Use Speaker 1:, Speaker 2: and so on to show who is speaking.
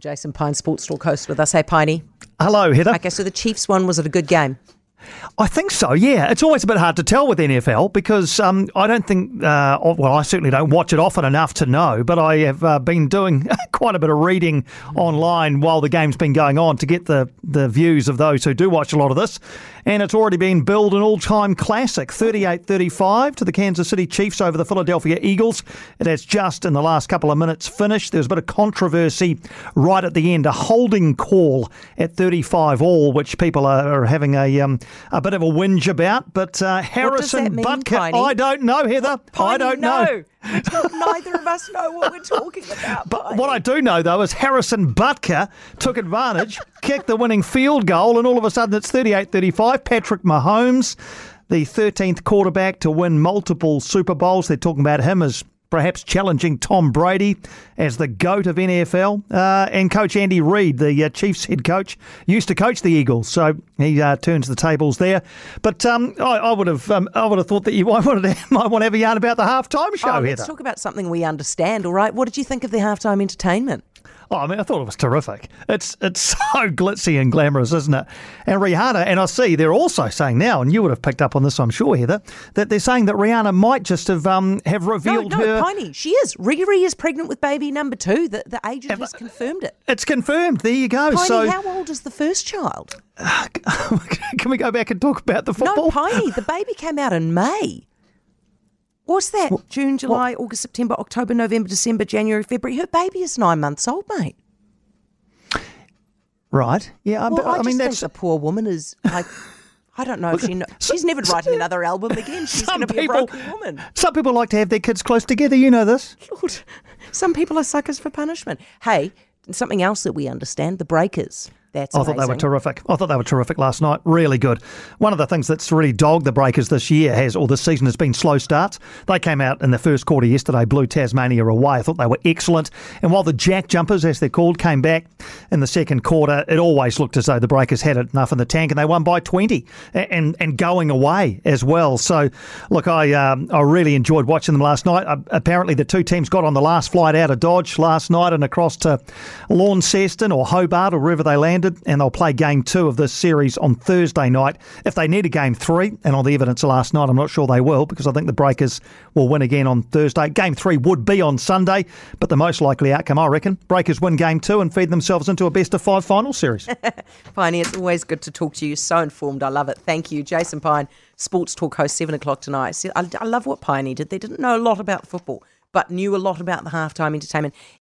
Speaker 1: Jason Pine, Sports Talk host with us. Hey, Piney.
Speaker 2: Hello, Heather.
Speaker 1: Okay, so the Chiefs one, was it a good game?
Speaker 2: I think so, yeah. It's always a bit hard to tell with NFL because um, I don't think, uh, well, I certainly don't watch it often enough to know, but I have uh, been doing quite a bit of reading online while the game's been going on to get the, the views of those who do watch a lot of this. And it's already been billed an all time classic 38 35 to the Kansas City Chiefs over the Philadelphia Eagles. It has just in the last couple of minutes finished. There was a bit of controversy right at the end, a holding call at 35 all, which people are, are having a, um, a bit of a whinge about. But uh, Harrison
Speaker 1: mean,
Speaker 2: Butker, I don't know, Heather. I don't
Speaker 1: no.
Speaker 2: know.
Speaker 1: Neither of us know what we're talking about.
Speaker 2: But what I do know, though, is Harrison Butker took advantage, kicked the winning field goal, and all of a sudden it's 38 35. Patrick Mahomes, the 13th quarterback to win multiple Super Bowls. They're talking about him as perhaps challenging Tom Brady as the GOAT of NFL. Uh, and Coach Andy Reid, the uh, Chiefs head coach, used to coach the Eagles, so he uh, turns the tables there. But um, I, I would have um, I would have thought that you might want to, might want to have a yarn about the halftime show,
Speaker 1: Oh,
Speaker 2: Heather.
Speaker 1: let's talk about something we understand, all right? What did you think of the halftime entertainment?
Speaker 2: Oh, I mean, I thought it was terrific. It's it's so glitzy and glamorous, isn't it? And Rihanna, and I see they're also saying now, and you would have picked up on this, I'm sure, Heather, that they're saying that Rihanna might just have um have
Speaker 1: No,
Speaker 2: revealed
Speaker 1: no,
Speaker 2: her.
Speaker 1: Piney, she is. Riri is pregnant with baby number two. The, the agent has confirmed it.
Speaker 2: It's confirmed. There you go.
Speaker 1: Piney,
Speaker 2: so
Speaker 1: how old is the first child?
Speaker 2: can we go back and talk about the football?
Speaker 1: No, Piney, the baby came out in May. What's that? June, July, August, September, October, November, December, January, February. Her baby is nine months old, mate.
Speaker 2: right? Yeah.
Speaker 1: Well, I,
Speaker 2: I,
Speaker 1: just
Speaker 2: mean, that's
Speaker 1: a poor woman is like, I don't know if she. She's never writing another album again. She's going to be
Speaker 2: people.
Speaker 1: a broken woman.
Speaker 2: Some people like to have their kids close together. You know this.
Speaker 1: Lord, some people are suckers for punishment. Hey, something else that we understand: the breakers. That's
Speaker 2: I thought they were terrific. I thought they were terrific last night. Really good. One of the things that's really dogged the Breakers this year has, or this season, has been slow starts. They came out in the first quarter yesterday, blew Tasmania away. I thought they were excellent. And while the Jack Jumpers, as they're called, came back in the second quarter, it always looked as though the Breakers had enough in the tank, and they won by 20 and and going away as well. So, look, I um, I really enjoyed watching them last night. Uh, apparently, the two teams got on the last flight out of Dodge last night and across to Launceston or Hobart or wherever they landed, and they'll play game two of this series on Thursday night. If they need a game three, and on the evidence last night, I'm not sure they will because I think the Breakers will win again on Thursday. Game three would be on Sunday, but the most likely outcome, I reckon, Breakers win game two and feed themselves into a best of five final series.
Speaker 1: Piney, it's always good to talk to you. So informed. I love it. Thank you. Jason Pine, Sports Talk host, 7 o'clock tonight. I, I love what Piney did. They didn't know a lot about football, but knew a lot about the halftime entertainment.